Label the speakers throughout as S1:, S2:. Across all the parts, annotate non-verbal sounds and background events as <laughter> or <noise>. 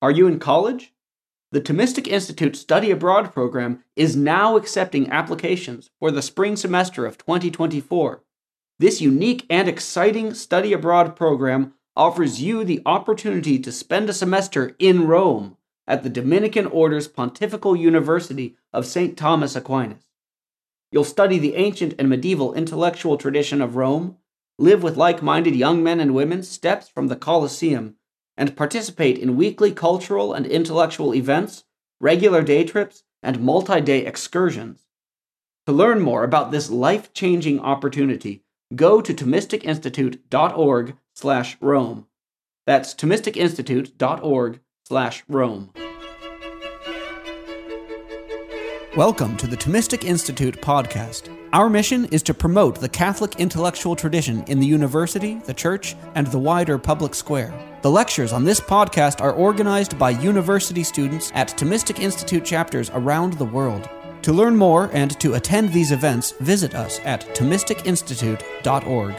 S1: Are you in college? The Thomistic Institute Study Abroad program is now accepting applications for the spring semester of 2024. This unique and exciting study abroad program offers you the opportunity to spend a semester in Rome at the Dominican Order's Pontifical University of St. Thomas Aquinas. You'll study the ancient and medieval intellectual tradition of Rome, live with like minded young men and women steps from the Colosseum, and participate in weekly cultural and intellectual events, regular day trips, and multi day excursions. To learn more about this life changing opportunity, go to ThomisticInstitute.org slash Rome. That's ThomisticInstitute.org slash Rome. Welcome to the Thomistic Institute podcast. Our mission is to promote the Catholic intellectual tradition in the university, the church, and the wider public square. The lectures on this podcast are organized by university students at Thomistic Institute chapters around the world. To learn more and to attend these events, visit us at ThomisticInstitute.org.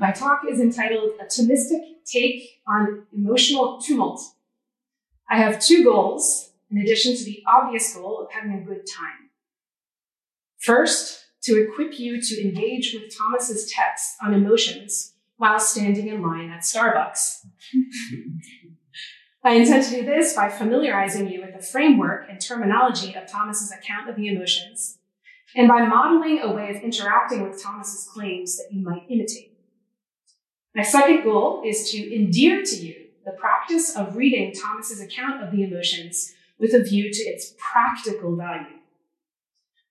S2: My talk is entitled A Thomistic Take on Emotional Tumult. I have two goals in addition to the obvious goal of having a good time. First, to equip you to engage with Thomas's text on emotions while standing in line at Starbucks. <laughs> I intend to do this by familiarizing you with the framework and terminology of Thomas's account of the emotions, and by modeling a way of interacting with Thomas's claims that you might imitate. My second goal is to endear to you the practice of reading Thomas's account of the emotions with a view to its practical value.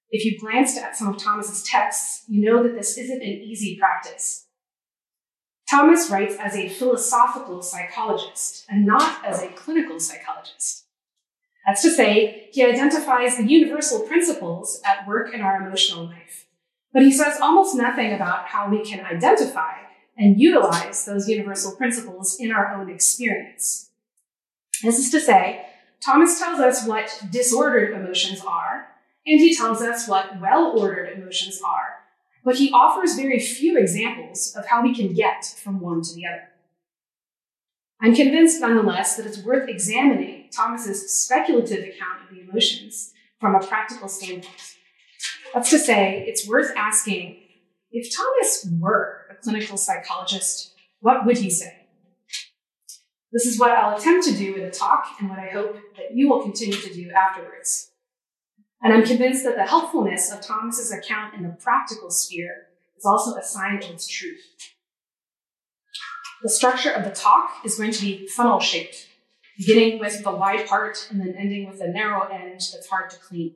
S2: If you glanced at some of Thomas's texts, you know that this isn't an easy practice. Thomas writes as a philosophical psychologist and not as a clinical psychologist. That's to say, he identifies the universal principles at work in our emotional life, but he says almost nothing about how we can identify and utilize those universal principles in our own experience. This is to say, Thomas tells us what disordered emotions are, and he tells us what well ordered emotions are, but he offers very few examples of how we can get from one to the other. I'm convinced, nonetheless, that it's worth examining Thomas's speculative account of the emotions from a practical standpoint. That's to say, it's worth asking if Thomas were a clinical psychologist, what would he say? This is what I'll attempt to do with a talk and what I hope that you will continue to do afterwards. And I'm convinced that the helpfulness of Thomas's account in the practical sphere is also a sign of its truth. The structure of the talk is going to be funnel shaped, beginning with the wide part and then ending with the narrow end that's hard to clean.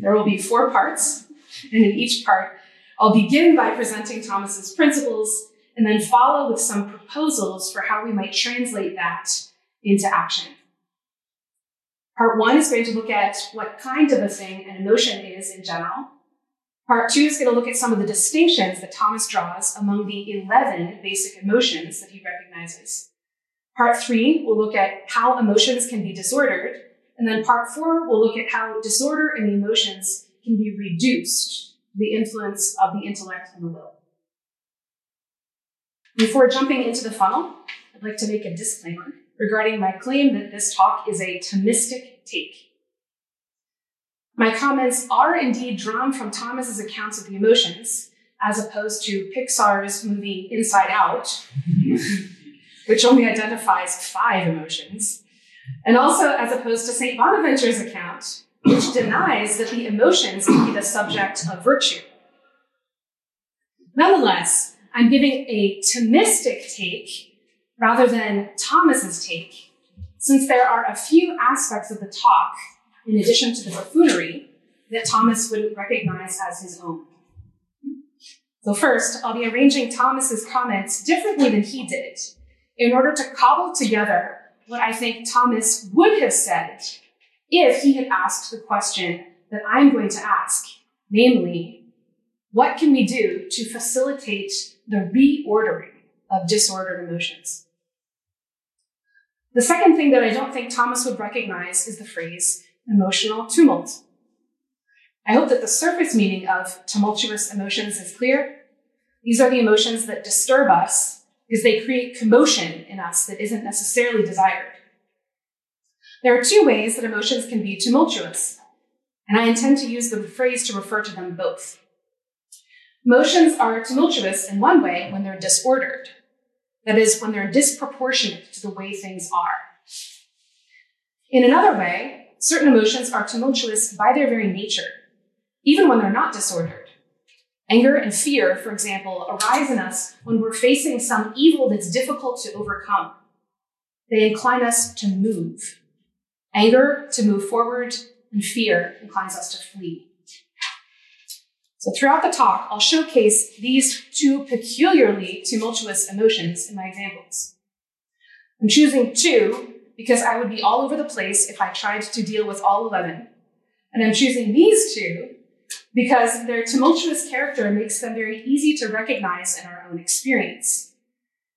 S2: There will be four parts, and in each part, I'll begin by presenting Thomas's principles and then follow with some proposals for how we might translate that into action. Part one is going to look at what kind of a thing an emotion is in general. Part two is going to look at some of the distinctions that Thomas draws among the 11 basic emotions that he recognizes. Part three will look at how emotions can be disordered. And then part four will look at how disorder in the emotions can be reduced, the influence of the intellect and the will. Before jumping into the funnel, I'd like to make a disclaimer regarding my claim that this talk is a Thomistic take. My comments are indeed drawn from Thomas's accounts of the emotions, as opposed to Pixar's movie Inside Out, <laughs> which only identifies five emotions, and also as opposed to St. Bonaventure's account, which denies that the emotions can be the subject of virtue. Nonetheless, I'm giving a Thomistic take rather than Thomas's take, since there are a few aspects of the talk, in addition to the buffoonery, that Thomas wouldn't recognize as his own. So first, I'll be arranging Thomas's comments differently than he did in order to cobble together what I think Thomas would have said if he had asked the question that I'm going to ask, namely, what can we do to facilitate the reordering of disordered emotions? The second thing that I don't think Thomas would recognize is the phrase emotional tumult. I hope that the surface meaning of tumultuous emotions is clear. These are the emotions that disturb us because they create commotion in us that isn't necessarily desired. There are two ways that emotions can be tumultuous, and I intend to use the phrase to refer to them both. Emotions are tumultuous in one way when they're disordered, that is, when they're disproportionate to the way things are. In another way, certain emotions are tumultuous by their very nature, even when they're not disordered. Anger and fear, for example, arise in us when we're facing some evil that's difficult to overcome. They incline us to move. Anger to move forward, and fear inclines us to flee. So throughout the talk, I'll showcase these two peculiarly tumultuous emotions in my examples. I'm choosing two because I would be all over the place if I tried to deal with all 11. And I'm choosing these two because their tumultuous character makes them very easy to recognize in our own experience.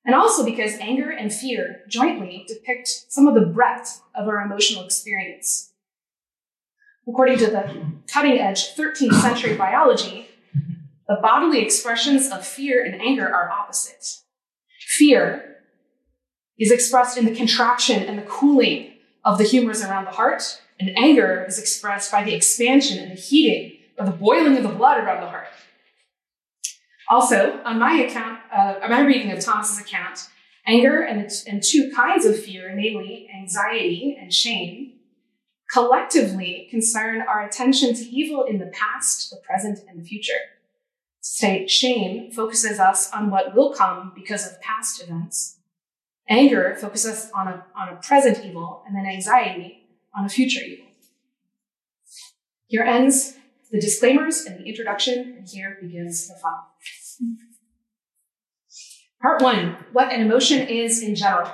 S2: And also because anger and fear jointly depict some of the breadth of our emotional experience. According to the cutting edge 13th century biology, the bodily expressions of fear and anger are opposite. Fear is expressed in the contraction and the cooling of the humors around the heart, and anger is expressed by the expansion and the heating or the boiling of the blood around the heart. Also, on my account, uh, on my reading of Thomas's account, anger and, and two kinds of fear, namely anxiety and shame, collectively concern our attention to evil in the past, the present, and the future. Say shame focuses us on what will come because of past events. Anger focuses on a, on a present evil, and then anxiety on a future evil. Here ends the disclaimers and the introduction, and here begins the fun. Part one, what an emotion is in general.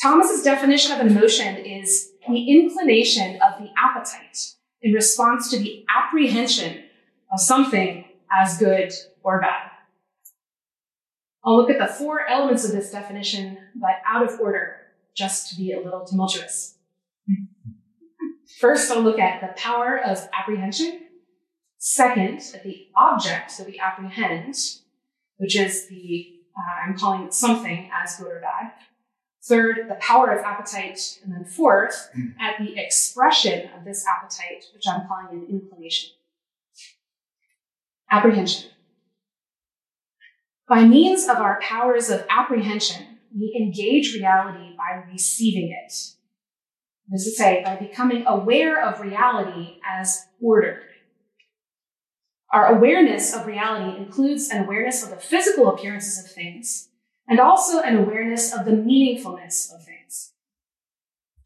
S2: Thomas's definition of an emotion is the inclination of the appetite in response to the apprehension of something as good or bad. I'll look at the four elements of this definition, but out of order, just to be a little tumultuous. First, I'll look at the power of apprehension. Second, at the object that we apprehend, which is the, uh, I'm calling it something as good or bad. Third, the power of appetite. And then fourth, hmm. at the expression of this appetite, which I'm calling an inclination. Apprehension. By means of our powers of apprehension, we engage reality by receiving it. This is to say, by becoming aware of reality as ordered. Our awareness of reality includes an awareness of the physical appearances of things and also an awareness of the meaningfulness of things.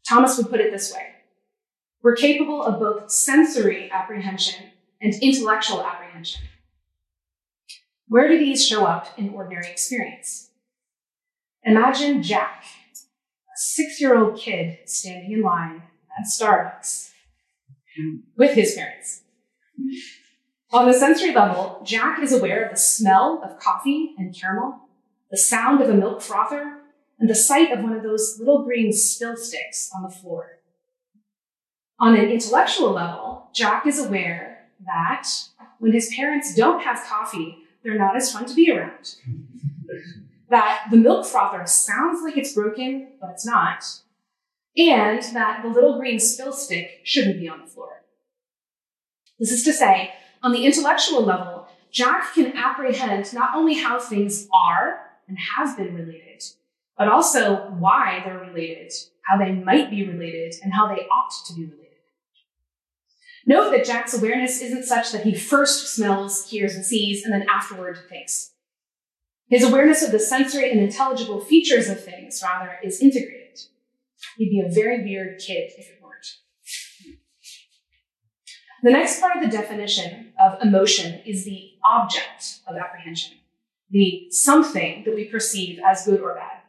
S2: Thomas would put it this way We're capable of both sensory apprehension and intellectual apprehension. Where do these show up in ordinary experience? Imagine Jack, a six year old kid standing in line at Starbucks with his parents. On the sensory level, Jack is aware of the smell of coffee and caramel, the sound of a milk frother, and the sight of one of those little green spill sticks on the floor. On an intellectual level, Jack is aware that when his parents don't have coffee, they're not as fun to be around. that the milk frother sounds like it's broken, but it's not. And that the little green spill stick shouldn't be on the floor. This is to say, on the intellectual level, Jack can apprehend not only how things are and have been related, but also why they're related, how they might be related, and how they ought to be related. Note that Jack's awareness isn't such that he first smells, hears, and sees, and then afterward thinks. His awareness of the sensory and intelligible features of things, rather, is integrated. He'd be a very weird kid if it weren't. The next part of the definition of emotion is the object of apprehension, the something that we perceive as good or bad.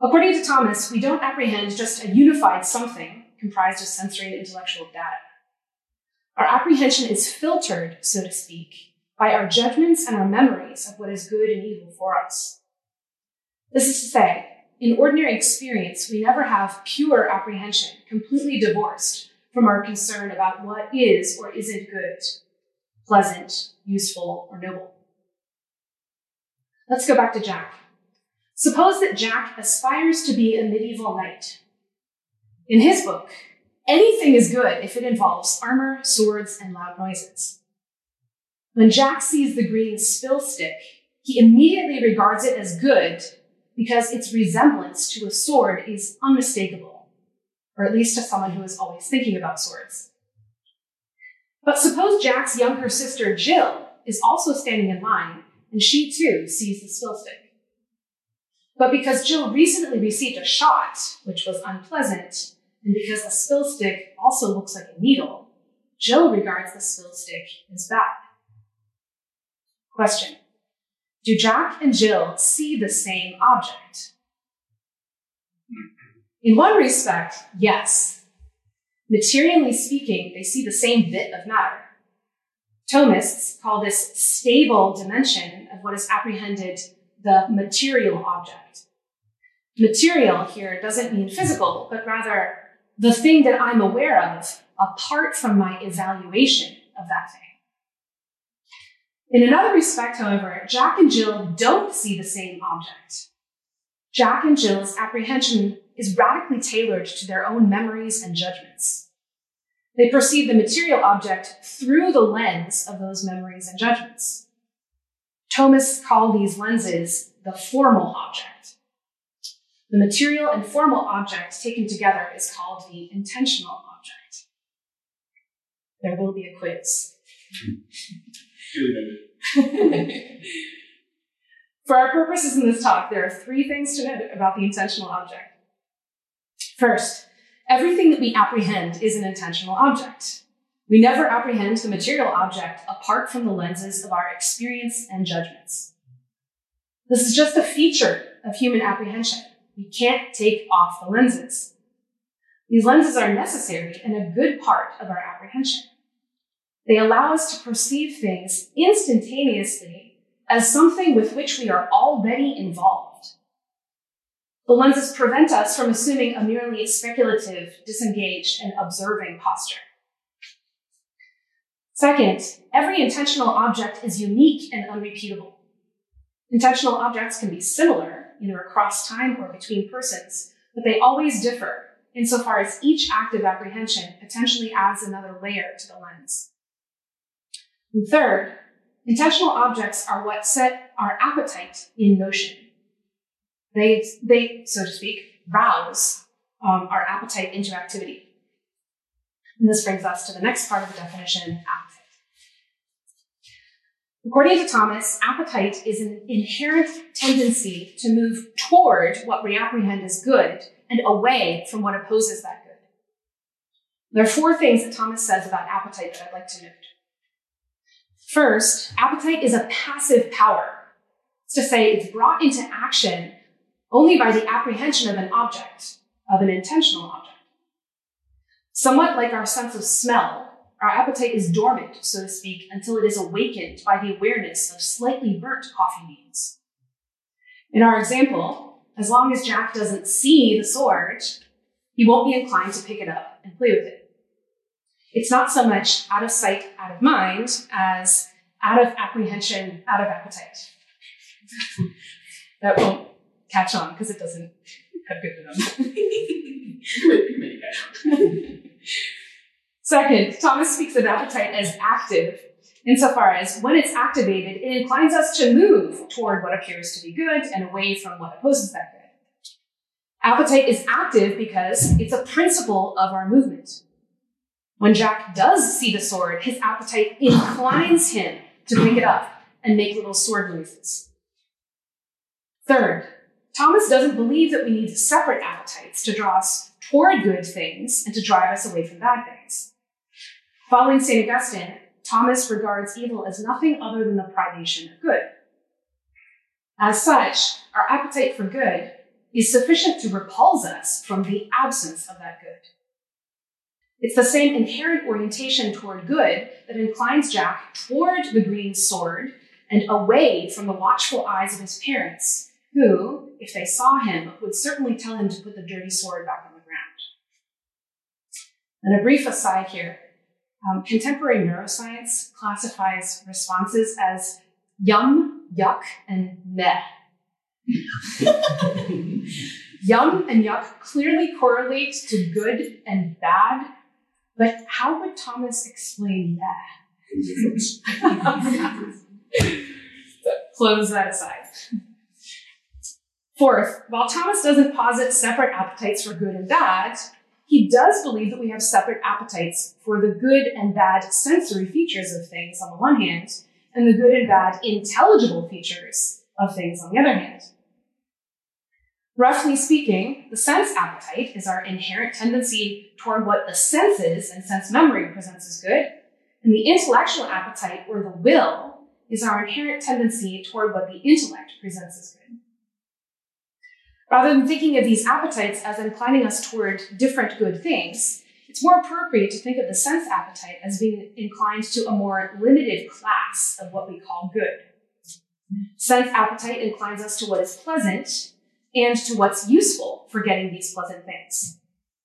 S2: According to Thomas, we don't apprehend just a unified something, comprised of sensory and intellectual data. Our apprehension is filtered, so to speak, by our judgments and our memories of what is good and evil for us. This is to say, in ordinary experience, we never have pure apprehension, completely divorced from our concern about what is or isn't good, pleasant, useful, or noble. Let's go back to Jack. Suppose that Jack aspires to be a medieval knight. In his book, anything is good if it involves armor, swords, and loud noises. When Jack sees the green spill stick, he immediately regards it as good because its resemblance to a sword is unmistakable, or at least to someone who is always thinking about swords. But suppose Jack's younger sister, Jill, is also standing in line, and she too sees the spill stick. But because Jill recently received a shot, which was unpleasant, and because the spill stick also looks like a needle, Jill regards the spill stick as bad. Question Do Jack and Jill see the same object? In one respect, yes. Materially speaking, they see the same bit of matter. Thomists call this stable dimension of what is apprehended the material object. Material here doesn't mean physical, but rather the thing that I'm aware of apart from my evaluation of that thing. In another respect, however, Jack and Jill don't see the same object. Jack and Jill's apprehension is radically tailored to their own memories and judgments. They perceive the material object through the lens of those memories and judgments. Thomas call these lenses the formal object. The material and formal object taken together is called the intentional object. There will be a quiz. <laughs> For our purposes in this talk, there are three things to note about the intentional object. First, everything that we apprehend is an intentional object. We never apprehend the material object apart from the lenses of our experience and judgments. This is just a feature of human apprehension. We can't take off the lenses. These lenses are necessary and a good part of our apprehension. They allow us to perceive things instantaneously as something with which we are already involved. The lenses prevent us from assuming a merely speculative, disengaged, and observing posture. Second, every intentional object is unique and unrepeatable. Intentional objects can be similar, either across time or between persons, but they always differ insofar as each act of apprehension potentially adds another layer to the lens. And third, intentional objects are what set our appetite in motion. They, they so to speak, rouse um, our appetite into activity. And this brings us to the next part of the definition, appetite. According to Thomas, appetite is an inherent tendency to move toward what we apprehend as good and away from what opposes that good. There are four things that Thomas says about appetite that I'd like to note. First, appetite is a passive power. It's to say it's brought into action only by the apprehension of an object, of an intentional object. Somewhat like our sense of smell, our appetite is dormant, so to speak, until it is awakened by the awareness of slightly burnt coffee beans. In our example, as long as Jack doesn't see the sword, he won't be inclined to pick it up and play with it. It's not so much out of sight, out of mind, as out of apprehension, out of appetite. <laughs> that won't catch on because it doesn't have good venom. <laughs> Second, Thomas speaks of appetite as active, insofar as when it's activated, it inclines us to move toward what appears to be good and away from what opposes that good. Appetite is active because it's a principle of our movement. When Jack does see the sword, his appetite inclines him to pick it up and make little sword noises. Third, Thomas doesn't believe that we need separate appetites to draw us toward good things and to drive us away from bad things. Following St. Augustine, Thomas regards evil as nothing other than the privation of good. As such, our appetite for good is sufficient to repulse us from the absence of that good. It's the same inherent orientation toward good that inclines Jack toward the green sword and away from the watchful eyes of his parents, who, if they saw him, would certainly tell him to put the dirty sword back on the ground. And a brief aside here um, contemporary neuroscience classifies responses as yum, yuck, and meh. <laughs> yum and yuck clearly correlate to good and bad, but how would Thomas explain meh? <laughs> <laughs> Close that aside. Fourth, while Thomas doesn't posit separate appetites for good and bad, he does believe that we have separate appetites for the good and bad sensory features of things on the one hand, and the good and bad intelligible features of things on the other hand. Roughly speaking, the sense appetite is our inherent tendency toward what the senses and sense memory presents as good, and the intellectual appetite, or the will, is our inherent tendency toward what the intellect presents as good. Rather than thinking of these appetites as inclining us toward different good things, it's more appropriate to think of the sense appetite as being inclined to a more limited class of what we call good. Sense appetite inclines us to what is pleasant and to what's useful for getting these pleasant things,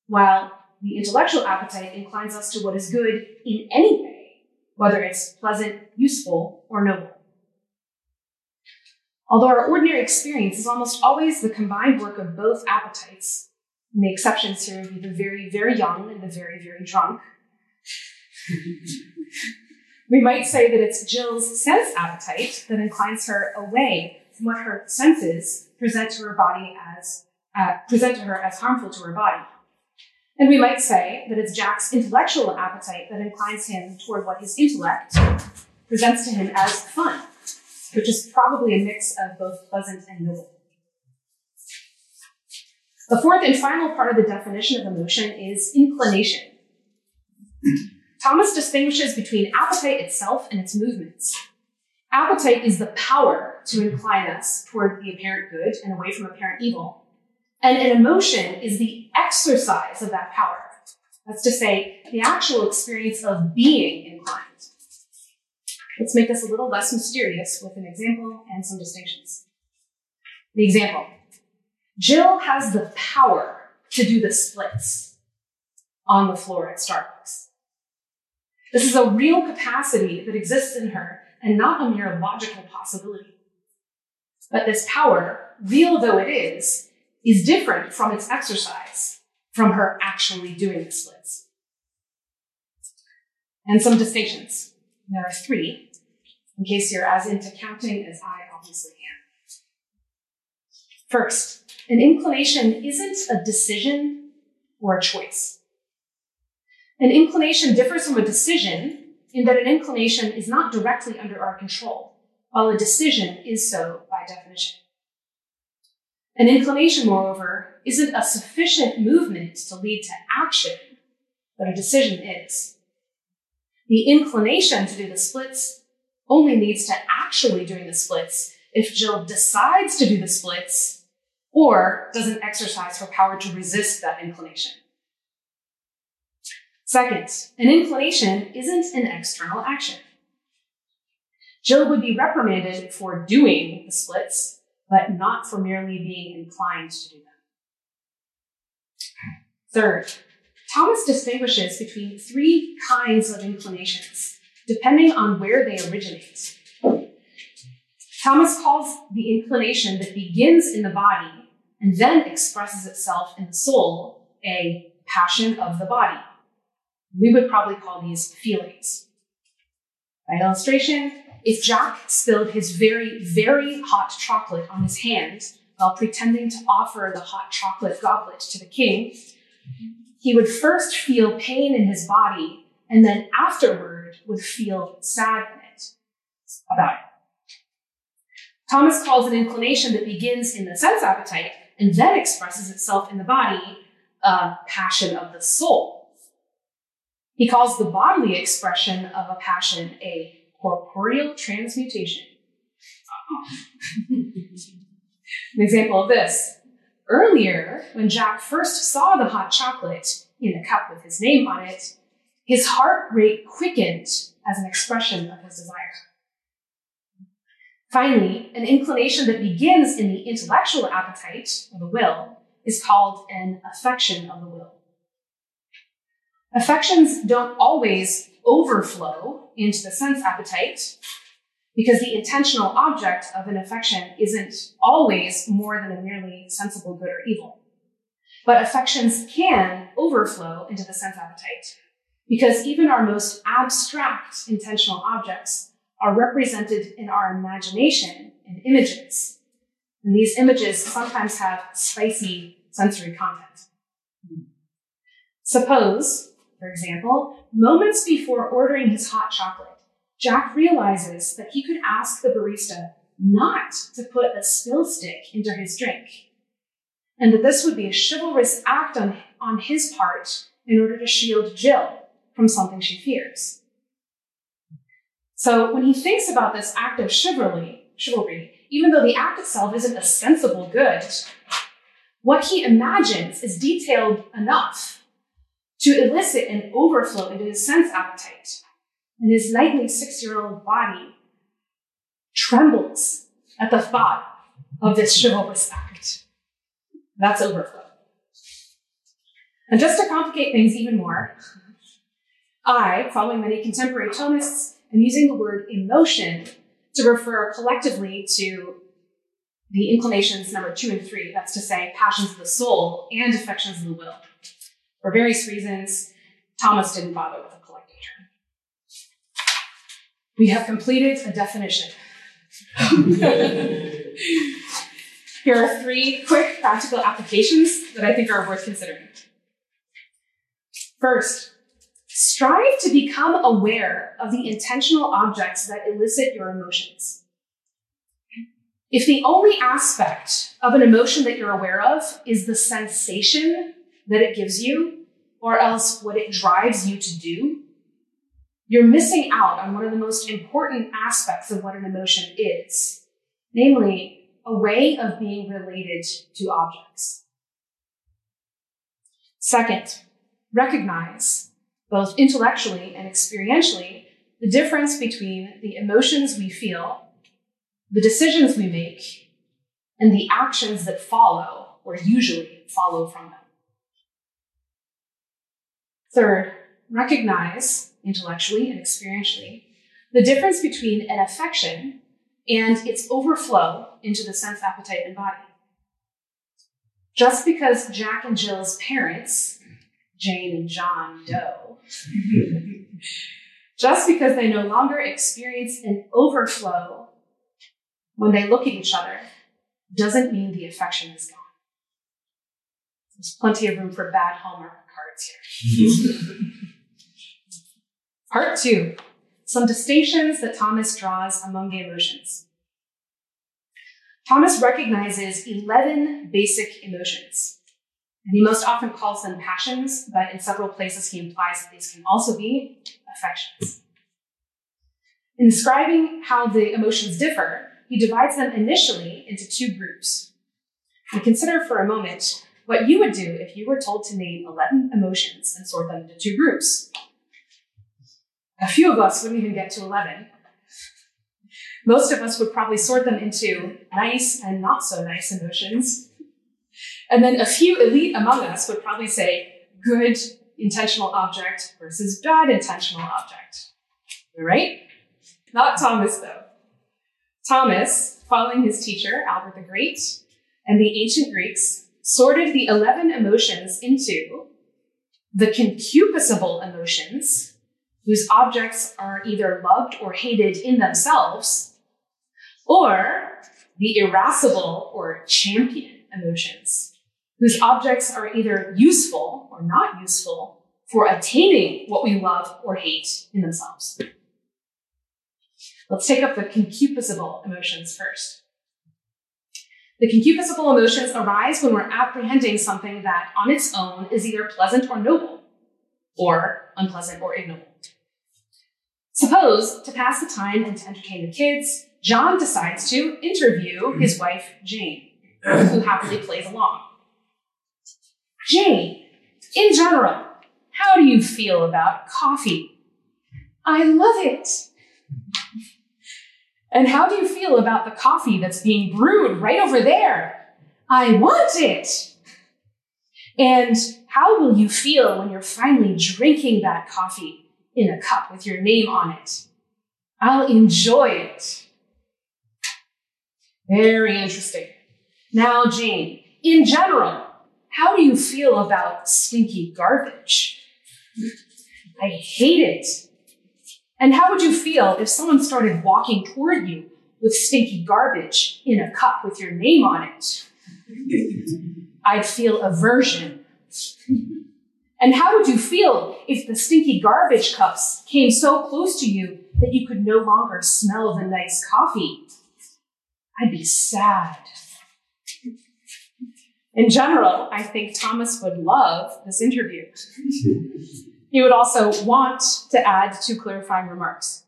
S2: while the intellectual appetite inclines us to what is good in any way, whether it's pleasant, useful, or noble. Although our ordinary experience is almost always the combined work of both appetites, and the exceptions here would be the very, very young and the very, very drunk, <laughs> we might say that it's Jill's sense appetite that inclines her away from what her senses present to her body as uh, present to her as harmful to her body. And we might say that it's Jack's intellectual appetite that inclines him toward what his intellect presents to him as fun which is probably a mix of both pleasant and noble. The fourth and final part of the definition of emotion is inclination. Thomas distinguishes between appetite itself and its movements. Appetite is the power to incline us toward the apparent good and away from apparent evil. And an emotion is the exercise of that power. That's to say, the actual experience of being inclined. Let's make this a little less mysterious with an example and some distinctions. The example Jill has the power to do the splits on the floor at Starbucks. This is a real capacity that exists in her and not a mere logical possibility. But this power, real though it is, is different from its exercise, from her actually doing the splits. And some distinctions. There are three, in case you're as into counting as I obviously am. First, an inclination isn't a decision or a choice. An inclination differs from a decision in that an inclination is not directly under our control, while a decision is so by definition. An inclination, moreover, isn't a sufficient movement to lead to action, but a decision is. The inclination to do the splits only leads to actually doing the splits if Jill decides to do the splits or doesn't exercise her power to resist that inclination. Second, an inclination isn't an external action. Jill would be reprimanded for doing the splits, but not for merely being inclined to do them. Third, Thomas distinguishes between three kinds of inclinations, depending on where they originate. Thomas calls the inclination that begins in the body and then expresses itself in the soul a passion of the body. We would probably call these feelings. By illustration, if Jack spilled his very, very hot chocolate on his hand while pretending to offer the hot chocolate goblet to the king, he would first feel pain in his body and then afterward would feel sad in it about it. Thomas calls an inclination that begins in the sense appetite and then expresses itself in the body a passion of the soul. He calls the bodily expression of a passion a corporeal transmutation. <laughs> An example of this Earlier, when Jack first saw the hot chocolate in a cup with his name on it, his heart rate quickened as an expression of his desire. Finally, an inclination that begins in the intellectual appetite, or the will, is called an affection of the will. Affections don't always overflow into the sense appetite. because the intentional object of an affection isn't always more than a merely sensible good or evil. But affections can overflow into the sense appetite because even our most abstract intentional objects are represented in our imagination in images. And these images sometimes have spicy sensory content. Suppose, for example, moments before ordering his hot chocolate, Jack realizes that he could ask the barista not to put a spill stick into his drink, and that this would be a chivalrous act on, on his part in order to shield Jill from something she fears. So when he thinks about this act of chivalry, chivalry, even though the act itself isn't a sensible good, what he imagines is detailed enough to elicit an overflow into his sense appetite. And his knightly six year old body trembles at the thought of this chivalrous act. That's overflow. And just to complicate things even more, I, following many contemporary Thomists, am using the word emotion to refer collectively to the inclinations number two and three, that's to say, passions of the soul and affections of the will. For various reasons, Thomas didn't bother with a collective term. We have completed a definition. <laughs> Here are three quick practical applications that I think are worth considering. First, strive to become aware of the intentional objects that elicit your emotions. If the only aspect of an emotion that you're aware of is the sensation that it gives you, or else what it drives you to do, you're missing out on one of the most important aspects of what an emotion is, namely, a way of being related to objects. Second, recognize, both intellectually and experientially, the difference between the emotions we feel the decisions we make, and the actions that follow, or usually follow from them. Third, recognize intellectually and experientially the difference between an affection and its overflow into the sense, appetite, and body. Just because Jack and Jill's parents, Jane and John Doe, <laughs> just because they no longer experience an overflow when they look at each other doesn't mean the affection is gone. There's plenty of room for bad Hallmark cards here. <laughs> Part two some distinctions that Thomas draws among the emotions. Thomas recognizes 11 basic emotions. And he most often calls them passions, but in several places he implies that these can also be affections. In describing how the emotions differ, he divides them initially into two groups. Consider for a moment what you would do if you were told to name 11 emotions and sort them into two groups. A few of us wouldn't even get to 11. Most of us would probably sort them into nice and not so nice emotions. And then a few elite among us would probably say good intentional object versus bad intentional object. Right? Not Thomas, though. Thomas, following his teacher, Albert the Great, and the ancient Greeks, sorted the 11 emotions into the concupiscible emotions, whose objects are either loved or hated in themselves, or the irascible or champion emotions, whose objects are either useful or not useful for attaining what we love or hate in themselves. Let's take up the concupiscible emotions first. The concupiscible emotions arise when we're apprehending something that on its own is either pleasant or noble, or unpleasant or ignoble. Suppose, to pass the time and to entertain the kids, John decides to interview his wife, Jane, who happily plays along. Jane, in general, how do you feel about coffee? I love it. And how do you feel about the coffee that's being brewed right over there? I want it. And how will you feel when you're finally drinking that coffee in a cup with your name on it? I'll enjoy it. Very interesting. Now, Jane, in general, how do you feel about stinky garbage? I hate it. And how would you feel if someone started walking toward you with stinky garbage in a cup with your name on it? I'd feel aversion. And how would you feel if the stinky garbage cups came so close to you that you could no longer smell the nice coffee? I'd be sad. In general, I think Thomas would love this interview. <laughs> he would also want to add two clarifying remarks.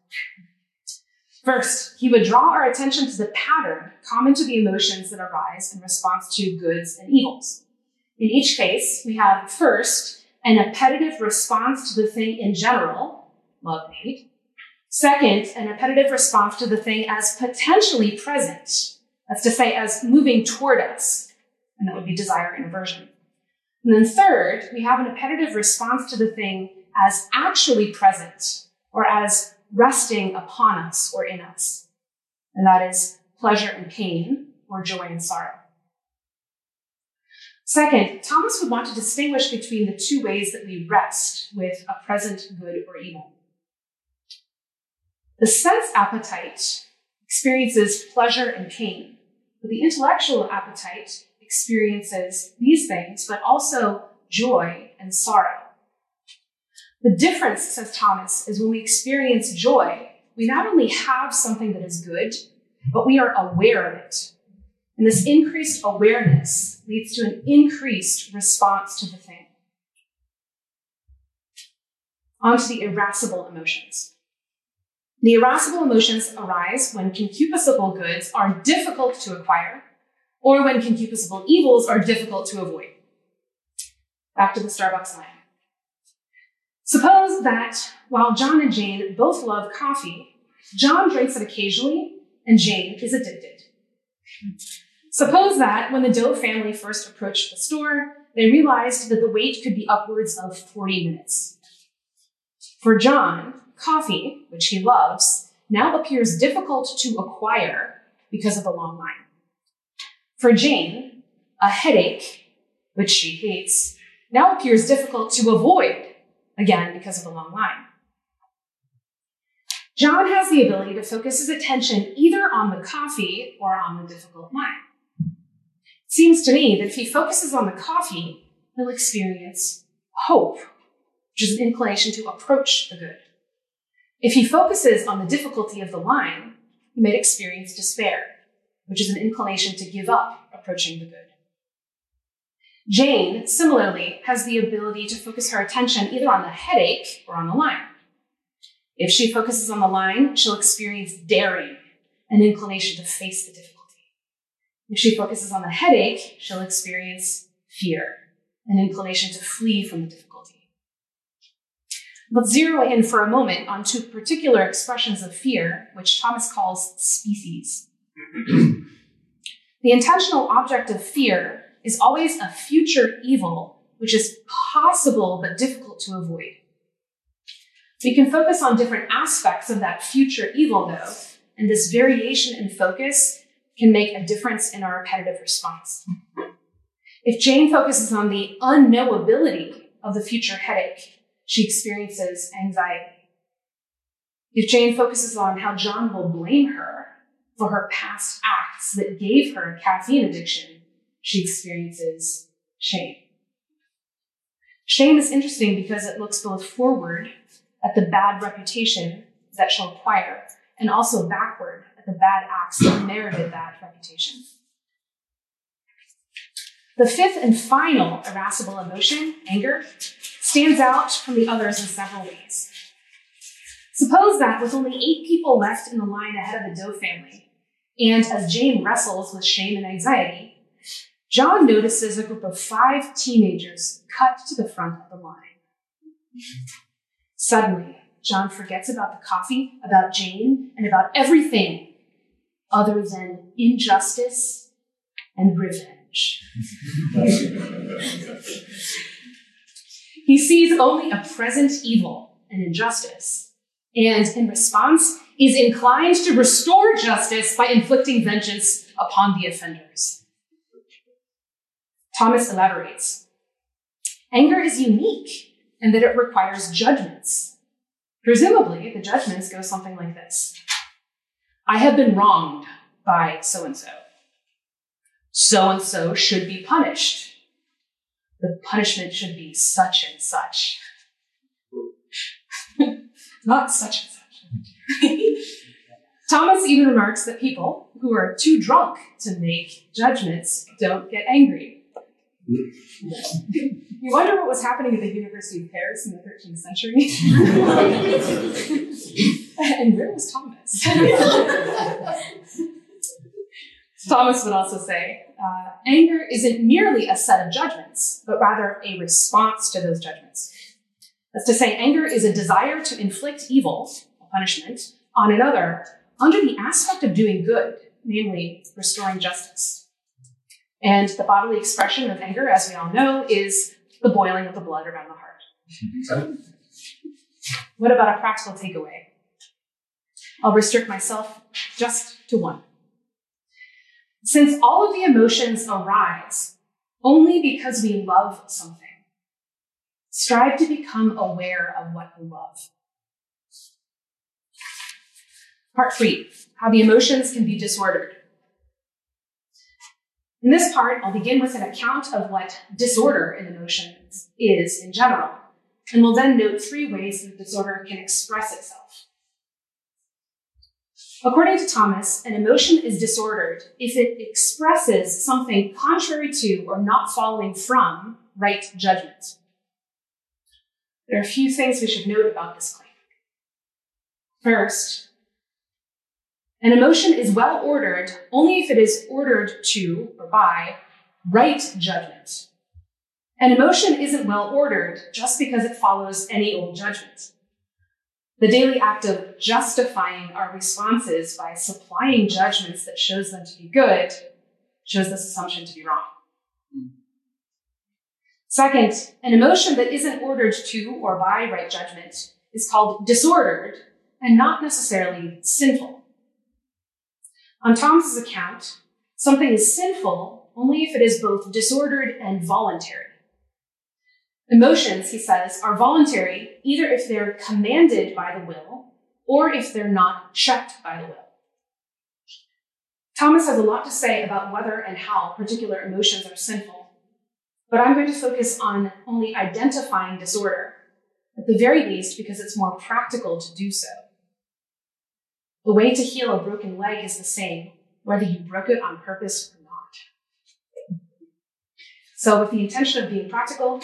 S2: First, he would draw our attention to the pattern common to the emotions that arise in response to goods and evils. In each case, we have first an appetitive response to the thing in general, love hate. Second, an appetitive response to the thing as potentially present, that's to say, as moving toward us, and that would be desire and aversion. And then third, we have an appetitive response to the thing as actually present, or as resting upon us or in us. And that is pleasure and pain, or joy and sorrow. Second, Thomas would want to distinguish between the two ways that we rest with a present good or evil. The sense appetite experiences pleasure and pain, but the intellectual appetite experiences these things, but also joy and sorrow. The difference, says Thomas, is when we experience joy, we not only have something that is good, but we are aware of it. And this increased awareness leads to an increased response to the thing. On to the irascible emotions. The irascible emotions arise when concupiscible goods are difficult to acquire or when concupiscible evils are difficult to avoid. Back to the Starbucks line. Suppose that while John and Jane both love coffee, John drinks it occasionally and Jane is addicted. Suppose that when the Doe family first approached the store, they realized that the wait could be upwards of 40 minutes. For John, coffee, which he loves, now appears difficult to acquire because of the long line. For Jane, a headache, which she hates, now appears difficult to avoid, again because of the long line. John has the ability to focus his attention either on the coffee or on the difficult line. It seems to me that if he focuses on the coffee, he'll experience hope, which is an inclination to approach the good. If he focuses on the difficulty of the line, he might experience despair, which is an inclination to give up approaching the good. Jane, similarly, has the ability to focus her attention either on the headache or on the line. If she focuses on the line, she'll experience daring, an inclination to face the difficulty. If she focuses on the headache, she'll experience fear, an inclination to flee from the difficulty. Let's zero in for a moment on two particular expressions of fear, which Thomas calls species. <clears throat> the intentional object of fear is always a future evil, which is possible but difficult to avoid. We can focus on different aspects of that future evil, though, and this variation in focus can make a difference in our appetitive response. If Jane focuses on the unknowability of the future headache, she experiences anxiety. If Jane focuses on how John will blame her for her past acts that gave her a caffeine addiction, she experiences shame. Shame is interesting because it looks both forward at the bad reputation that she'll acquire and also backward at the bad acts that merited that reputation. The fifth and final irascible emotion, anger, stands out from the others in several ways. Suppose that with only eight people left in the line ahead of the Doe family, and as Jane wrestles with shame and anxiety, John notices a group of five teenagers cut to the front of the line. Suddenly, John forgets about the coffee, about Jane, and about everything other than injustice and revenge. <laughs> he sees only a present evil and injustice and in response is inclined to restore justice by inflicting vengeance upon the offenders. Thomas elaborates anger is unique in that it requires judgments. Presumably, the judgments go something like this I have been wronged by so and so. So and so should be punished. The punishment should be such and such. <laughs> Not such and such. <laughs> Thomas even remarks that people who are too drunk to make judgments don't get angry. <laughs> you wonder what was happening at the University of Paris in the 13th century? <laughs> and where was Thomas? Thomas would also say uh, anger isn't merely a set of judgments, but rather a response to those judgments. That's to say, anger is a desire to inflict evil, punishment, on another under the aspect of doing good, namely restoring justice. And the bodily expression of anger, as we all know, is the boiling of the blood around the heart. what about a practical takeaway? I'll restrict myself just to one. Since all of the emotions arise only because we love something, strive to become aware of what you love. Part three, how the emotions can be disordered. In this part, I'll begin with an account of what disorder in emotions is in general, and we'll then note three ways that disorder can express itself. According to Thomas, an emotion is disordered if it expresses something contrary to or not following from right judgment. There are a few things we should note about this claim. First, an emotion is well ordered only if it is ordered to or by right judgment. An emotion isn't well ordered just because it follows any old judgment. The daily act of justifying our responses by supplying judgments that shows them to be good shows this assumption to be wrong. Second, an emotion that isn't ordered to or by right judgment is called disordered and not necessarily sinful. On Thomas's account, something is sinful only if it is both disordered and voluntary. Emotions, he says, are voluntary either if they're commanded by the will or if they're not checked by the will. Thomas has a lot to say about whether and how particular emotions are sinful, but I'm going to focus on only identifying disorder, at the very least because it's more practical to do so. The way to heal a broken leg is the same, whether you broke it on purpose or not. So, with the intention of being practical,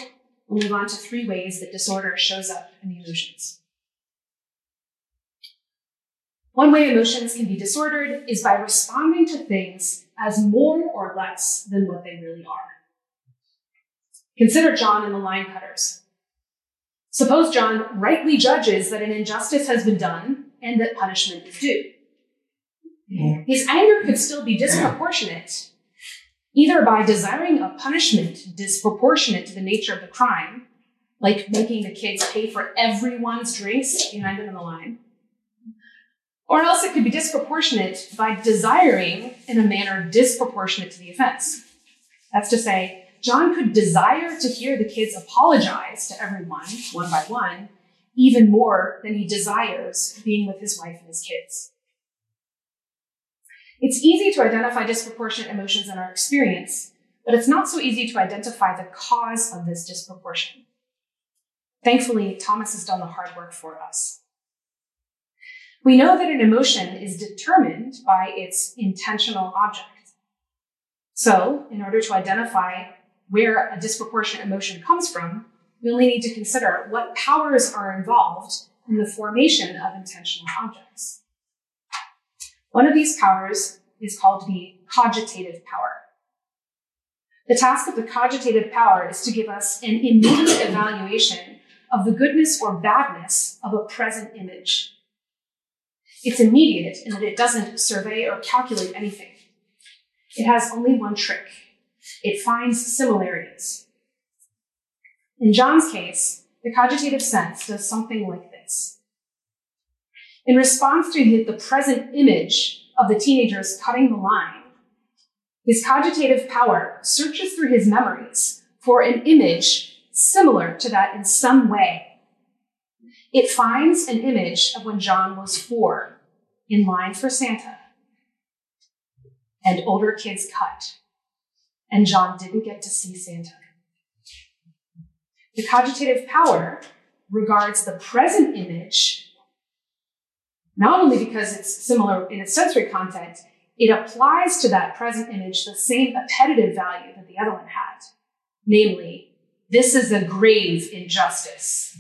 S2: we'll move on to three ways that disorder shows up in the emotions. One way emotions can be disordered is by responding to things as more or less than what they really are. Consider John and the line cutters. Suppose John rightly judges that an injustice has been done and that punishment is due. His anger could still be disproportionate either by desiring a punishment disproportionate to the nature of the crime, like making the kids pay for everyone's drinks behind them in the line, or else it could be disproportionate by desiring in a manner disproportionate to the offense. That's to say, John could desire to hear the kids apologize to everyone, one by one, even more than he desires being with his wife and his kids. It's easy to identify disproportionate emotions in our experience, but it's not so easy to identify the cause of this disproportion. Thankfully, Thomas has done the hard work for us. We know that an emotion is determined by its intentional object. So, in order to identify where a disproportionate emotion comes from, we only need to consider what powers are involved in the formation of intentional objects. One of these powers is called the cogitative power. The task of the cogitative power is to give us an immediate evaluation of the goodness or badness of a present image. It's immediate in that it doesn't survey or calculate anything. It has only one trick. It finds similarities. In John's case, the cogitative sense does something like this. In response to the present image of the teenagers cutting the line, his cogitative power searches through his memories for an image similar to that in some way. It finds an image of when John was four, in line for Santa, and older kids cut, and John didn't get to see Santa. The cogitative power regards the present image not only because it's similar in its sensory content, it applies to that present image the same appetitive value that the other one had. Namely, this is a grave injustice.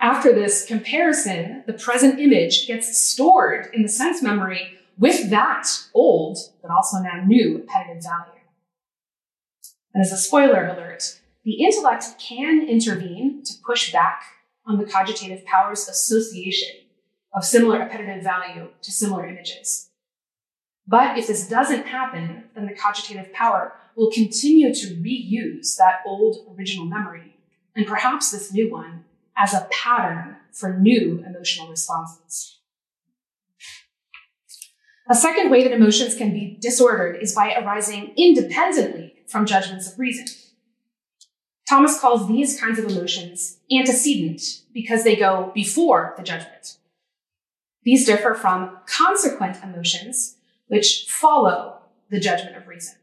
S2: After this comparison, the present image gets stored in the sense memory with that old, but also now new appetitive value. And as a spoiler alert, the intellect can intervene to push back on the cogitative power's association of similar appetitive value to similar images. But if this doesn't happen, then the cogitative power will continue to reuse that old original memory, and perhaps this new one, as a pattern for new emotional responses. A second way that emotions can be disordered is by arising independently from judgments of reason. Thomas calls these kinds of emotions antecedent because they go before the judgment. These differ from consequent emotions, which follow the judgment of reason.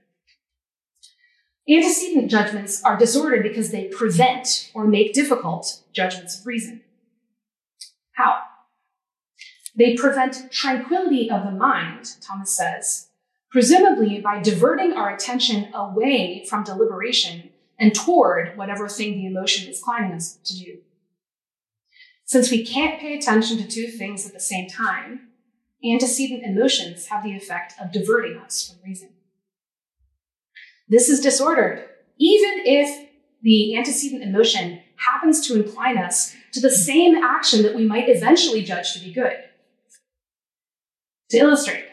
S2: Antecedent judgments are disordered because they prevent or make difficult judgments of reason. How? They prevent tranquility of the mind, Thomas says, presumably by diverting our attention away from deliberation and toward whatever thing the emotion is inclining us to do. Since we can't pay attention to two things at the same time, antecedent emotions have the effect of diverting us from reason. This is disordered, even if the antecedent emotion happens to incline us to the same action that we might eventually judge to be good. To illustrate,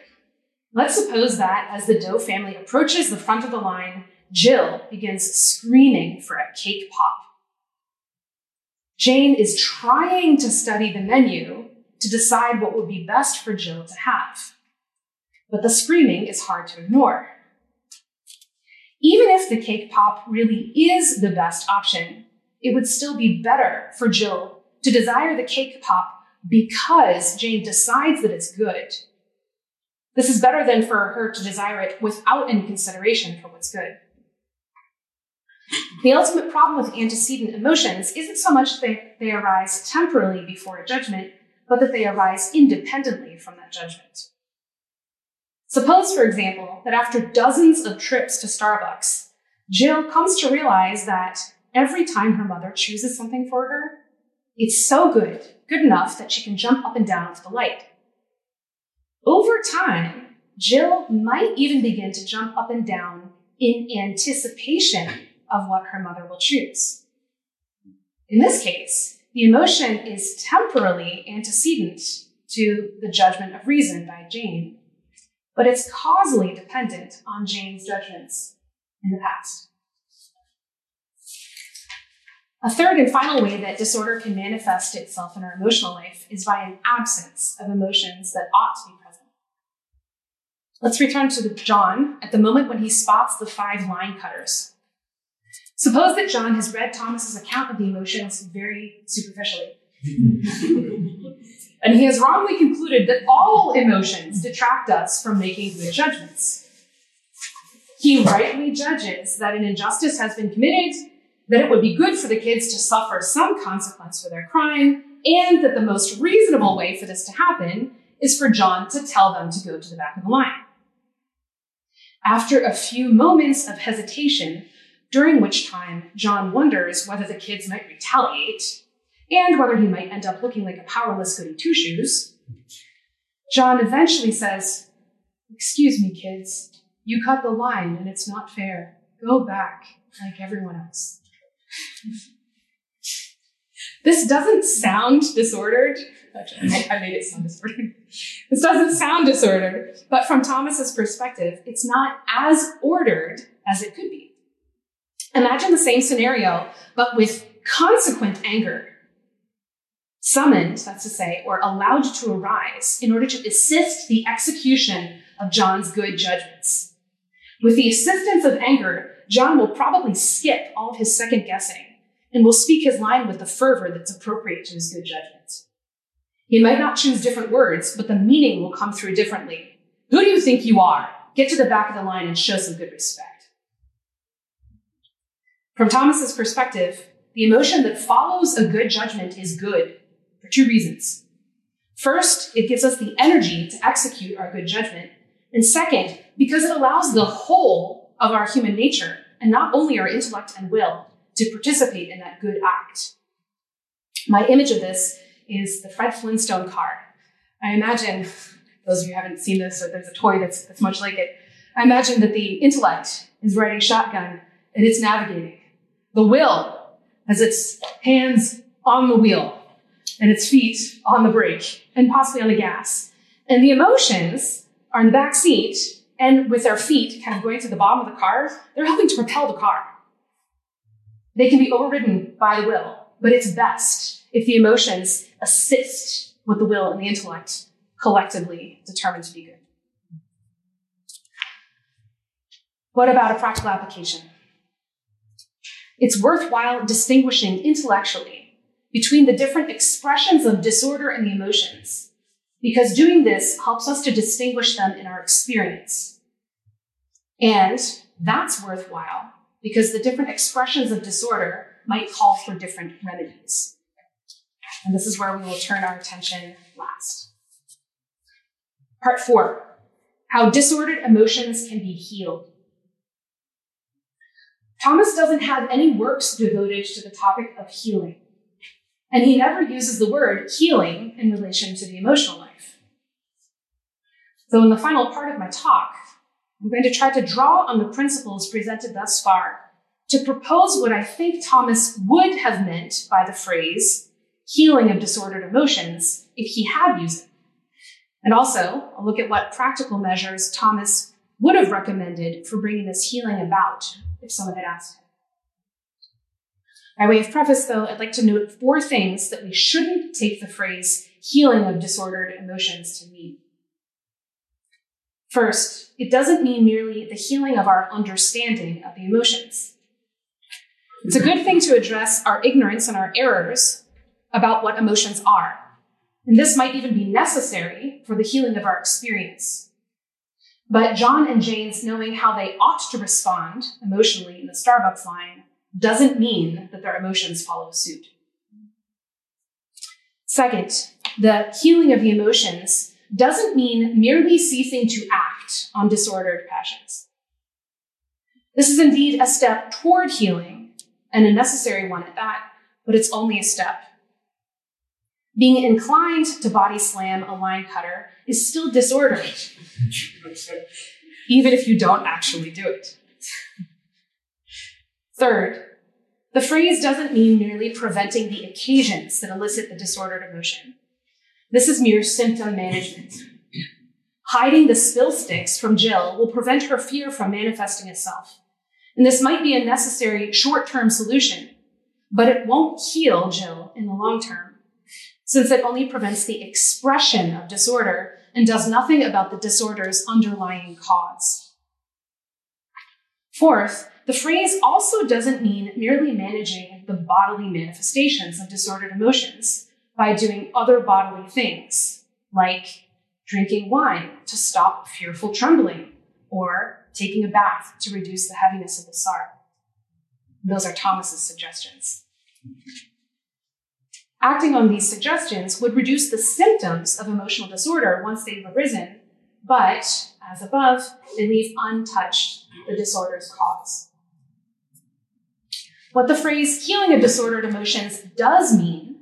S2: let's suppose that as the Doe family approaches the front of the line, Jill begins screaming for a cake pop. Jane is trying to study the menu to decide what would be best for Jill to have. But the screaming is hard to ignore. Even if the cake pop really is the best option, it would still be better for Jill to desire the cake pop because Jane decides that it's good. This is better than for her to desire it without any consideration for what's good. The ultimate problem with antecedent emotions isn't so much that they arise temporally before a judgment, but that they arise independently from that judgment. Suppose, for example, that after dozens of trips to Starbucks, Jill comes to realize that every time her mother chooses something for her, it's so good, good enough that she can jump up and down to the light. Over time, Jill might even begin to jump up and down in anticipation of what her mother will choose. In this case, the emotion is temporally antecedent to the judgment of reason by Jane, but it's causally dependent on Jane's judgments in the past. A third and final way that disorder can manifest itself in our emotional life is by an absence of emotions that ought to be. Let's return to John at the moment when he spots the five line cutters Suppose that John has read Thomas's account of the emotions very superficially. <laughs> and he has wrongly concluded that all emotions detract us from making good judgments. He rightly judges that an injustice has been committed, that it would be good for the kids to suffer some consequence for their crime, and that the most reasonable way for this to happen is for John to tell them to go to the back of the line. After a few moments of hesitation, during which time John wonders whether the kids might retaliate and whether he might end up looking like a powerless goody two shoes. John eventually says, Excuse me, kids, you cut the line and it's not fair. Go back like everyone else. <laughs> this doesn't sound disordered. I, I made it sound disordered. <laughs> This doesn't sound disordered, but from Thomas's perspective, it's not as ordered as it could be. Imagine the same scenario, but with consequent anger. summoned, that's to say, or allowed to arise in order to assist the execution of John's good judgments. With the assistance of anger, John will probably skip all of his second guessing and will speak his line with the fervor that's appropriate to his good judgment. He might not choose different words, but the meaning will come through differently. Who do you think you are? Get to the back of the line and show some good respect. From Thomas's perspective, the emotion that follows a good judgment is good for two reasons. First, it gives us the energy to execute our good judgment. And second, because it allows the whole of our human nature, and not only our intellect and will, to participate in that good act. My image of this is the Fred Flintstone car. I imagine, those of you who haven't seen this, or there's a toy that's, that's much like it, I imagine that the intellect is riding shotgun and it's navigating. The will has its hands on the wheel and its feet on the brake and possibly on the gas. And the emotions are in the back seat and with their feet kind of going to the bottom of the car, they're helping to propel the car. They can be overridden by the will, but it's best if the emotions assist what the will and the intellect collectively determine to be good. What about a practical application? It's worthwhile distinguishing intellectually between the different expressions of disorder and the emotions, because doing this helps us to distinguish them in our experience. And that's worthwhile because the different expressions of disorder might call for different remedies. And this is where we will turn our attention last. Part four how disordered emotions can be healed. Thomas doesn't have any works devoted to the topic of healing. And he never uses the word healing in relation to the emotional life. So, in the final part of my talk, I'm going to try to draw on the principles presented thus far to propose what I think Thomas would have meant by the phrase healing of disordered emotions if he had used it. And also, I'll look at what practical measures Thomas would have recommended for bringing this healing about if someone had asked him. By way of preface, though, I'd like to note four things that we shouldn't take the phrase healing of disordered emotions to mean. First, it doesn't mean merely the healing of our understanding of the emotions. It's a good thing to address our ignorance and our errors about what emotions are. And this might even be necessary for the healing of our experience. But John and Jane's knowing how they ought to respond emotionally in the Starbucks line doesn't mean that their emotions follow suit. Second, the healing of the emotions doesn't mean merely ceasing to act on disordered passions. This is indeed a step toward healing, and a necessary one at that, but it's only a step. Being inclined to body slam a line cutter is still disordered, even if you don't actually do it. Third, the phrase doesn't mean merely preventing the occasions that elicit the disordered emotion. This is mere symptom management. Hiding the spill sticks from Jill will prevent her fear from manifesting itself. And this might be a necessary short term solution, but it won't heal Jill in the long term, since it only prevents the expression of disorder and does nothing about the disorder's underlying cause. Fourth, the phrase also doesn't mean merely managing the bodily manifestations of disordered emotions by doing other bodily things, like drinking wine to stop fearful trembling, or taking a bath to reduce the heaviness of the sar. Those are Thomas's suggestions. Acting on these suggestions would reduce the symptoms of emotional disorder once they've arisen, but, as above, they leave untouched the disorder's cause. What the phrase healing of disordered emotions does mean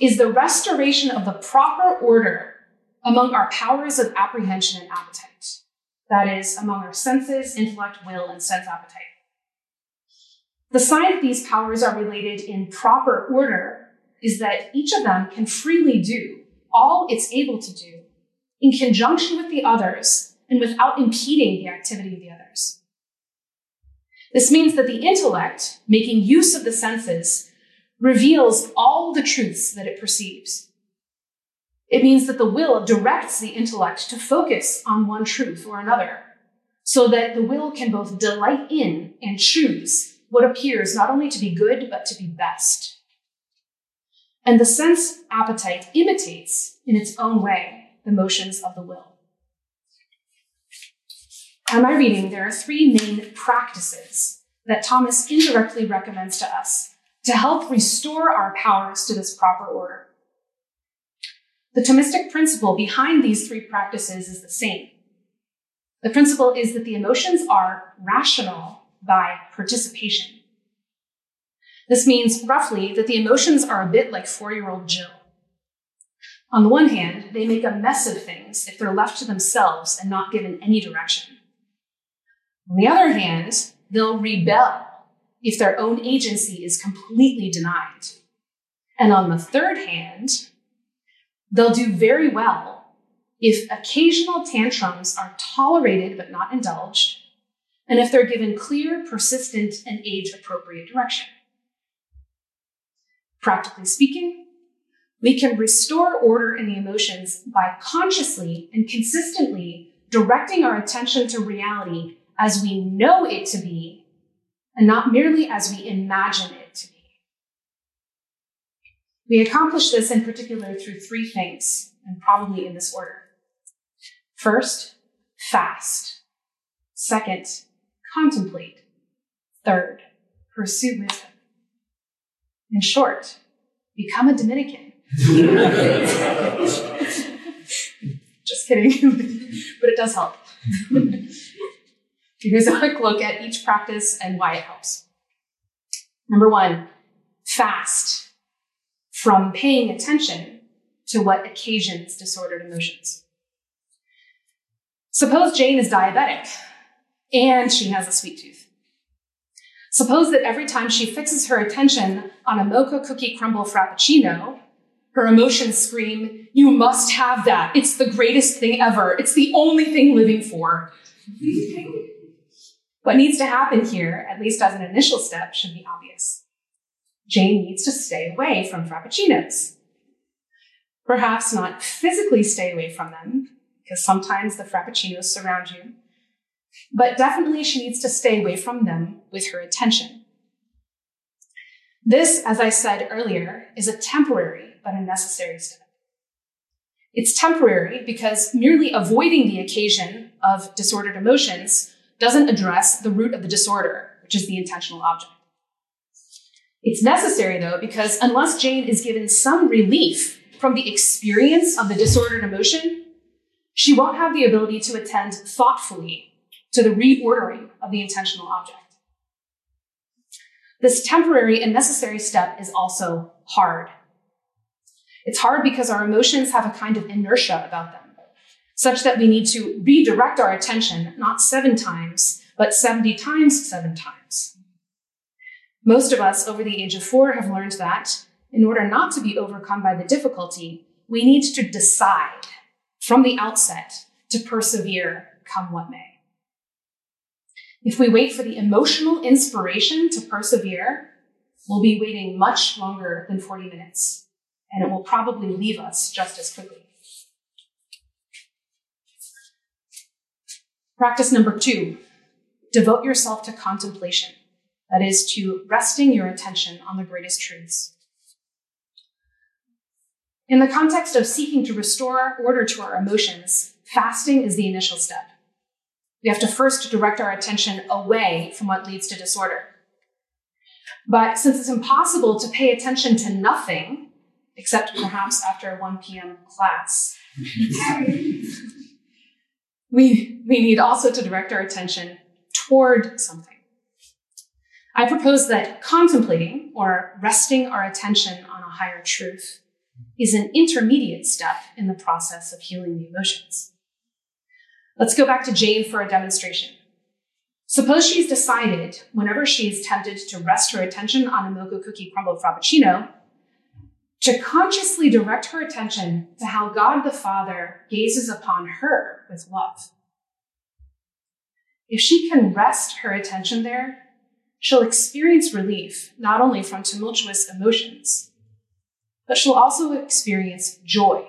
S2: is the restoration of the proper order among our powers of apprehension and appetite. That is, among our senses, intellect, will, and sense appetite. The sign that these powers are related in proper order is that each of them can freely do all it's able to do in conjunction with the others and without impeding the activity of the others. This means that the intellect, making use of the senses, reveals all the truths that it perceives. It means that the will directs the intellect to focus on one truth or another, so that the will can both delight in and choose what appears not only to be good, but to be best. And the sense appetite imitates, in its own way, the motions of the will. On my reading, there are three main practices that Thomas indirectly recommends to us to help restore our powers to this proper order. The Thomistic principle behind these three practices is the same. The principle is that the emotions are rational by participation. This means, roughly, that the emotions are a bit like four year old Jill. On the one hand, they make a mess of things if they're left to themselves and not given any direction. On the other hand, they'll rebel if their own agency is completely denied. And on the third hand, they'll do very well if occasional tantrums are tolerated but not indulged, and if they're given clear, persistent, and age appropriate direction. Practically speaking, we can restore order in the emotions by consciously and consistently directing our attention to reality as we know it to be and not merely as we imagine it to be. We accomplish this in particular through three things, and probably in this order. First, fast. Second, contemplate. Third, pursue wisdom. In short, become a Dominican. <laughs> Just kidding, <laughs> but it does help. <laughs> Here's a quick look at each practice and why it helps. Number one, fast from paying attention to what occasions disordered emotions. Suppose Jane is diabetic and she has a sweet tooth. Suppose that every time she fixes her attention on a mocha cookie crumble frappuccino, her emotions scream, You must have that. It's the greatest thing ever. It's the only thing living for. What needs to happen here, at least as an initial step, should be obvious. Jane needs to stay away from frappuccinos. Perhaps not physically stay away from them, because sometimes the frappuccinos surround you, but definitely she needs to stay away from them with her attention. This, as I said earlier, is a temporary but a necessary step. It's temporary because merely avoiding the occasion of disordered emotions doesn't address the root of the disorder, which is the intentional object. It's necessary, though, because unless Jane is given some relief from the experience of the disordered emotion, she won't have the ability to attend thoughtfully to the reordering of the intentional object. This temporary and necessary step is also hard. It's hard because our emotions have a kind of inertia about them such that we need to redirect our attention not seven times, but 70 times seven times. Most of us over the age of four have learned that in order not to be overcome by the difficulty, we need to decide from the outset to persevere come what may. If we wait for the emotional inspiration to persevere, we'll be waiting much longer than 40 minutes, and it will probably leave us just as quickly. Practice number two, devote yourself to contemplation. That is to resting your attention on the greatest truths. In the context of seeking to restore order to our emotions, fasting is the initial step. We have to first direct our attention away from what leads to disorder. But since it's impossible to pay attention to nothing, except perhaps after a 1 p.m. class, <laughs> we, we need also to direct our attention toward something. I propose that contemplating or resting our attention on a higher truth is an intermediate step in the process of healing the emotions. Let's go back to Jane for a demonstration. Suppose she's decided, whenever she is tempted to rest her attention on a mocha cookie crumble frappuccino, to consciously direct her attention to how God the Father gazes upon her with love. If she can rest her attention there, she'll experience relief not only from tumultuous emotions, but she'll also experience joy.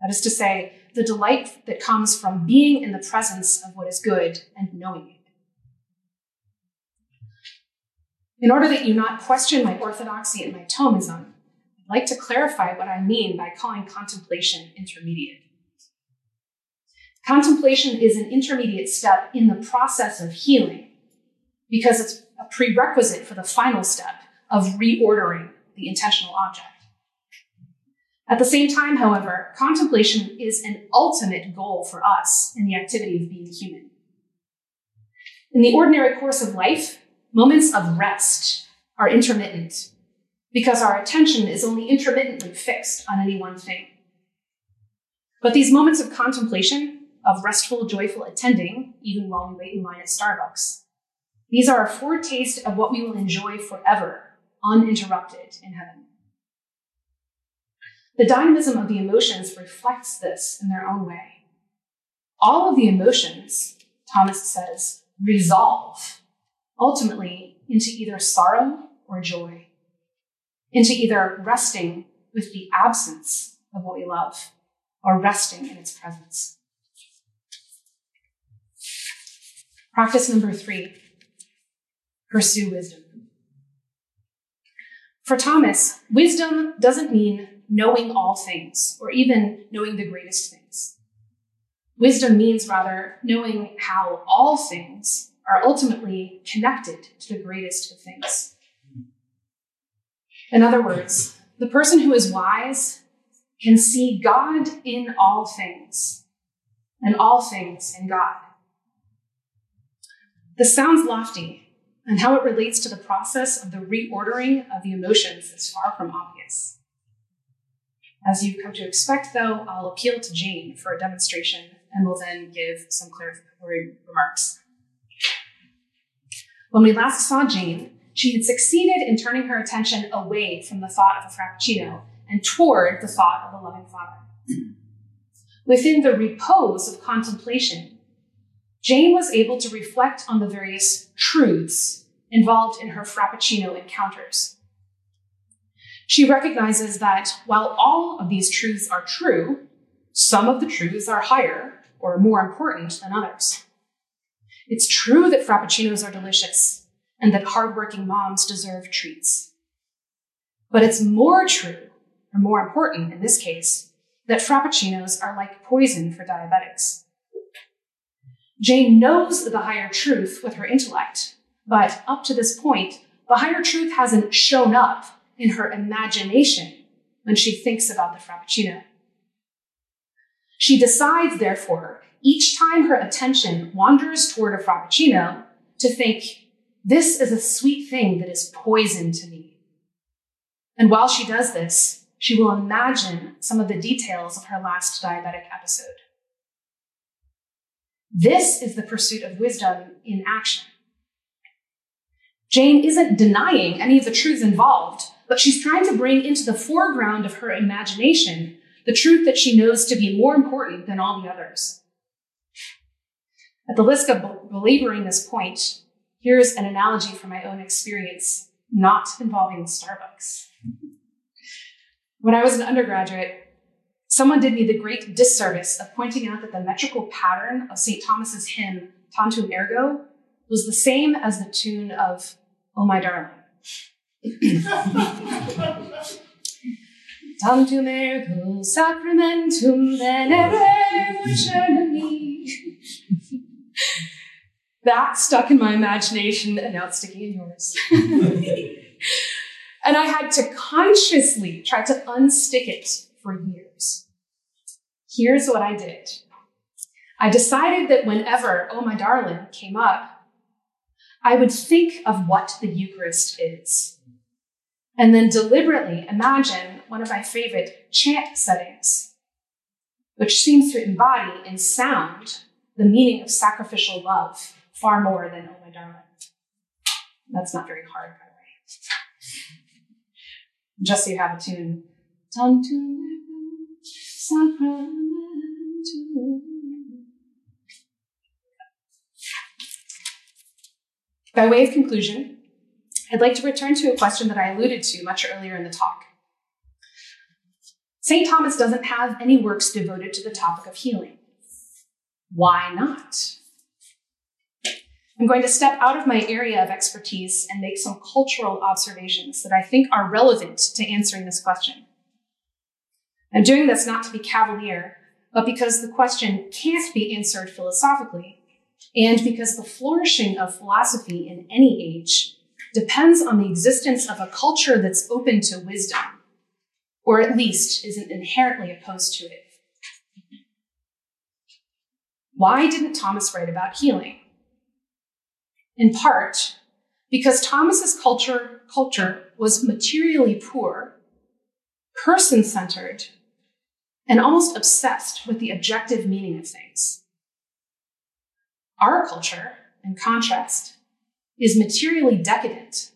S2: That is to say, the delight that comes from being in the presence of what is good and knowing it. In order that you not question my orthodoxy and my Thomism, I'd like to clarify what I mean by calling contemplation intermediate. Contemplation is an intermediate step in the process of healing because it's a prerequisite for the final step of reordering the intentional object. At the same time, however, contemplation is an ultimate goal for us in the activity of being human. In the ordinary course of life, moments of rest are intermittent because our attention is only intermittently fixed on any one thing. But these moments of contemplation, of restful, joyful attending, even while we wait in line at Starbucks, these are a foretaste of what we will enjoy forever, uninterrupted in heaven. The dynamism of the emotions reflects this in their own way. All of the emotions, Thomas says, resolve ultimately into either sorrow or joy, into either resting with the absence of what we love or resting in its presence. Practice number three pursue wisdom. For Thomas, wisdom doesn't mean knowing all things or even knowing the greatest things. Wisdom means rather knowing how all things are ultimately connected to the greatest of things. In other words, the person who is wise can see God in all things and all things in God. This sounds lofty, and how it relates to the process of the reordering of the emotions is far from obvious. As you've come to expect, though, I'll appeal to Jane for a demonstration and will then give some clarificatory remarks. When we last saw Jane, she had succeeded in turning her attention away from the thought of a frappuccino and toward the thought of a loving father. <clears throat> Within the repose of contemplation, Jane was able to reflect on the various truths involved in her frappuccino encounters. She recognizes that while all of these truths are true, some of the truths are higher or more important than others. It's true that frappuccinos are delicious and that hardworking moms deserve treats. But it's more true, or more important in this case, that frappuccinos are like poison for diabetics. Jane knows the higher truth with her intellect, but up to this point, the higher truth hasn't shown up in her imagination when she thinks about the Frappuccino. She decides, therefore, each time her attention wanders toward a Frappuccino, to think, this is a sweet thing that is poison to me. And while she does this, she will imagine some of the details of her last diabetic episode. This is the pursuit of wisdom in action. Jane isn't denying any of the truths involved, but she's trying to bring into the foreground of her imagination the truth that she knows to be more important than all the others. At the risk of belaboring this point, here's an analogy from my own experience, not involving Starbucks. When I was an undergraduate, someone did me the great disservice of pointing out that the metrical pattern of St. Thomas's hymn, Tantum Ergo, was the same as the tune of Oh My Darling. Tantum ergo sacramentum veneremur cernui. that stuck in my imagination and now it's sticking in yours. <laughs> and I had to consciously try to unstick it for years. Here's what I did. I decided that whenever Oh My Darling came up, I would think of what the Eucharist is and then deliberately imagine one of my favorite chant settings, which seems to embody in sound the meaning of sacrificial love far more than Oh My Darling. That's not very hard, by the way. Just so you have a tune. By way of conclusion, I'd like to return to a question that I alluded to much earlier in the talk. St. Thomas doesn't have any works devoted to the topic of healing. Why not? I'm going to step out of my area of expertise and make some cultural observations that I think are relevant to answering this question. I'm doing this not to be cavalier, but because the question can't be answered philosophically, and because the flourishing of philosophy in any age depends on the existence of a culture that's open to wisdom or at least isn't inherently opposed to it. Why didn't Thomas write about healing? In part, because Thomas's culture, culture was materially poor, person-centered, and almost obsessed with the objective meaning of things. Our culture, in contrast, is materially decadent,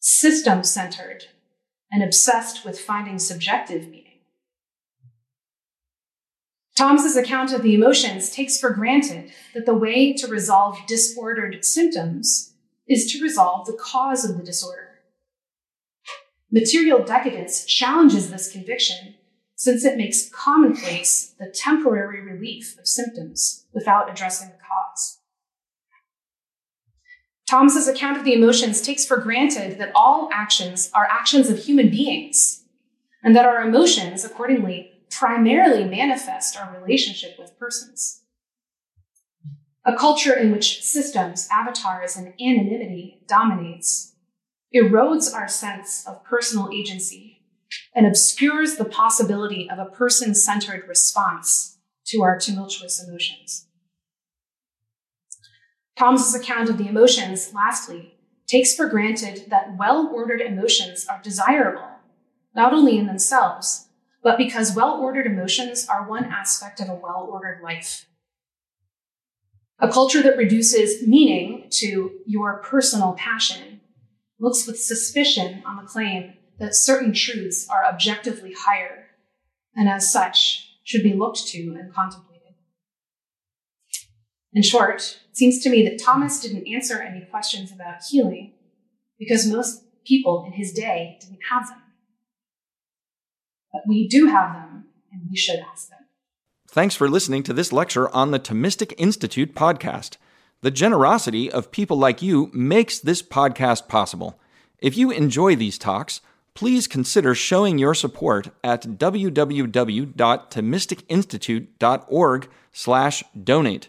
S2: system-centered, and obsessed with finding subjective meaning. Thomas's account of the emotions takes for granted that the way to resolve disordered symptoms is to resolve the cause of the disorder. Material decadence challenges this conviction since it makes commonplace the temporary relief of symptoms without addressing the cause. Thomas's account of the emotions takes for granted that all actions are actions of human beings, and that our emotions, accordingly, primarily manifest our relationship with persons. A culture in which systems, avatars, and anonymity dominates erodes our sense of personal agency and obscures the possibility of a person centered response to our tumultuous emotions. Thomas's account of the emotions, lastly, takes for granted that well-ordered emotions are desirable, not only in themselves, but because well-ordered emotions are one aspect of a well-ordered life. A culture that reduces meaning to your personal passion looks with suspicion on the claim that certain truths are objectively higher, and as such, should be looked to and contemplated. In short, it seems to me that Thomas didn't answer any questions about healing because most people in his day didn't have them. But we do have them, and we should ask them.
S3: Thanks for listening to this lecture on the Thomistic Institute podcast. The generosity of people like you makes this podcast possible. If you enjoy these talks, please consider showing your support at www.thomisticinstitute.org/donate.